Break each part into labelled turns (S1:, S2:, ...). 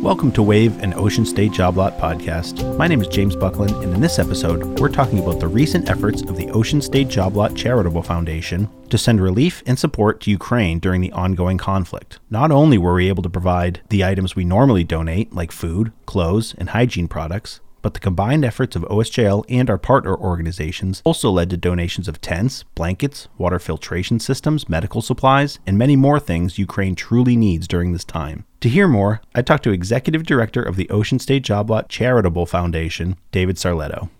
S1: Welcome to Wave and Ocean State Job Lot podcast. My name is James Buckland, and in this episode, we're talking about the recent efforts of the Ocean State Job Lot Charitable Foundation to send relief and support to Ukraine during the ongoing conflict. Not only were we able to provide the items we normally donate, like food, clothes, and hygiene products, but the combined efforts of OSJL and our partner organizations also led to donations of tents, blankets, water filtration systems, medical supplies, and many more things Ukraine truly needs during this time. To hear more, I talked to Executive Director of the Ocean State Job Lot Charitable Foundation, David Sarlitto.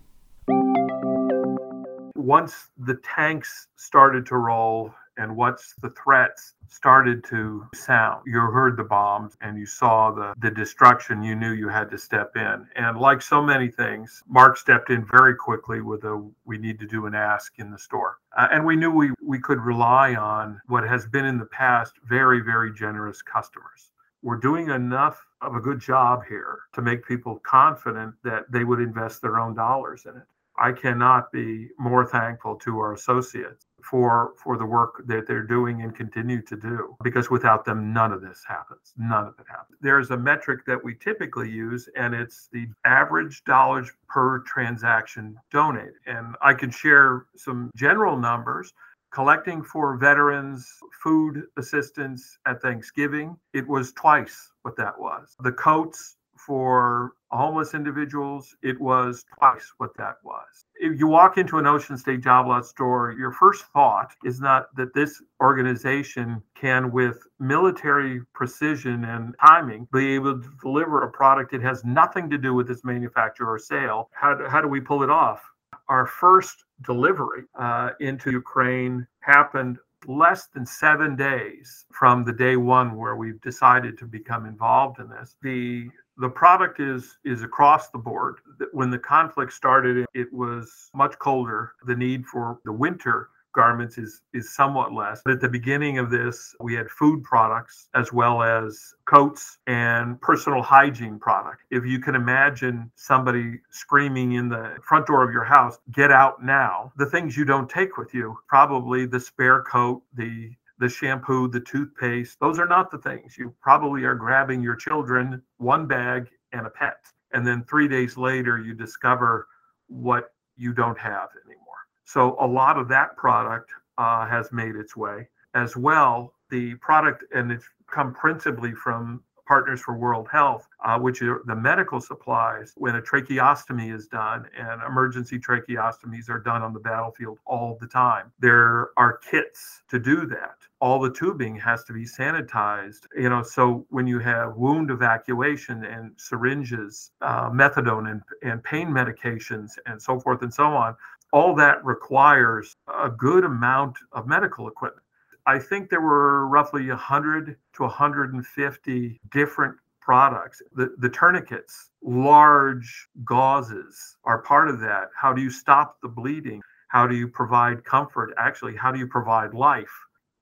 S2: Once the tanks started to roll and once the threats started to sound, you heard the bombs and you saw the, the destruction, you knew you had to step in. And like so many things, Mark stepped in very quickly with a we need to do an ask in the store. Uh, and we knew we, we could rely on what has been in the past very, very generous customers. We're doing enough of a good job here to make people confident that they would invest their own dollars in it. I cannot be more thankful to our associates for for the work that they're doing and continue to do because without them none of this happens. None of it happens. There's a metric that we typically use and it's the average dollars per transaction donated. And i can share some general numbers. Collecting for veterans food assistance at thanksgiving it was twice what that was. The coats for homeless individuals, it was twice what that was. If you walk into an Ocean State Job Lot store, your first thought is not that this organization can, with military precision and timing, be able to deliver a product that has nothing to do with its manufacture or sale. How do, how do we pull it off? Our first delivery uh, into Ukraine happened less than seven days from the day one where we've decided to become involved in this. The the product is is across the board. When the conflict started, it was much colder. The need for the winter garments is is somewhat less. But at the beginning of this, we had food products as well as coats and personal hygiene product. If you can imagine somebody screaming in the front door of your house, "Get out now." The things you don't take with you, probably the spare coat, the the shampoo, the toothpaste. Those are not the things. You probably are grabbing your children one bag and a pet. And then three days later, you discover what you don't have anymore. So a lot of that product uh, has made its way. As well, the product, and it's come principally from Partners for World Health, uh, which are the medical supplies when a tracheostomy is done, and emergency tracheostomies are done on the battlefield all the time. There are kits to do that. All the tubing has to be sanitized. You know, so when you have wound evacuation and syringes, uh, methadone and, and pain medications, and so forth and so on, all that requires a good amount of medical equipment. I think there were roughly 100 to 150 different products. The, the tourniquets, large gauzes are part of that. How do you stop the bleeding? How do you provide comfort? Actually, how do you provide life?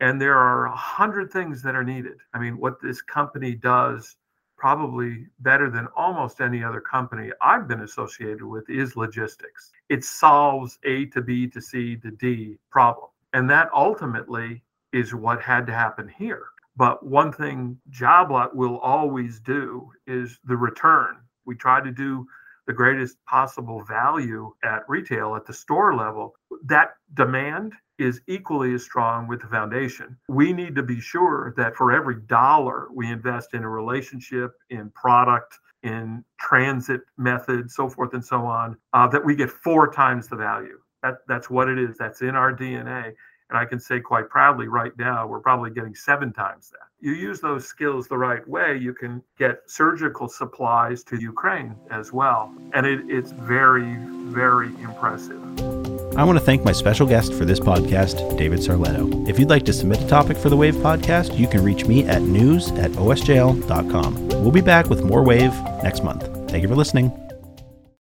S2: And there are a hundred things that are needed. I mean, what this company does probably better than almost any other company I've been associated with is logistics. It solves A to B to C to D problem. And that ultimately is what had to happen here. But one thing JobLot will always do is the return. We try to do the greatest possible value at retail at the store level. That demand is equally as strong with the foundation. We need to be sure that for every dollar we invest in a relationship, in product, in transit method, so forth and so on, uh, that we get four times the value. That, that's what it is. That's in our DNA. And I can say quite proudly right now, we're probably getting seven times that. You use those skills the right way, you can get surgical supplies to Ukraine as well. And it, it's very, very impressive.
S1: I want to thank my special guest for this podcast, David Sarlitto. If you'd like to submit a topic for the Wave podcast, you can reach me at news at osjl.com. We'll be back with more Wave next month. Thank you for listening.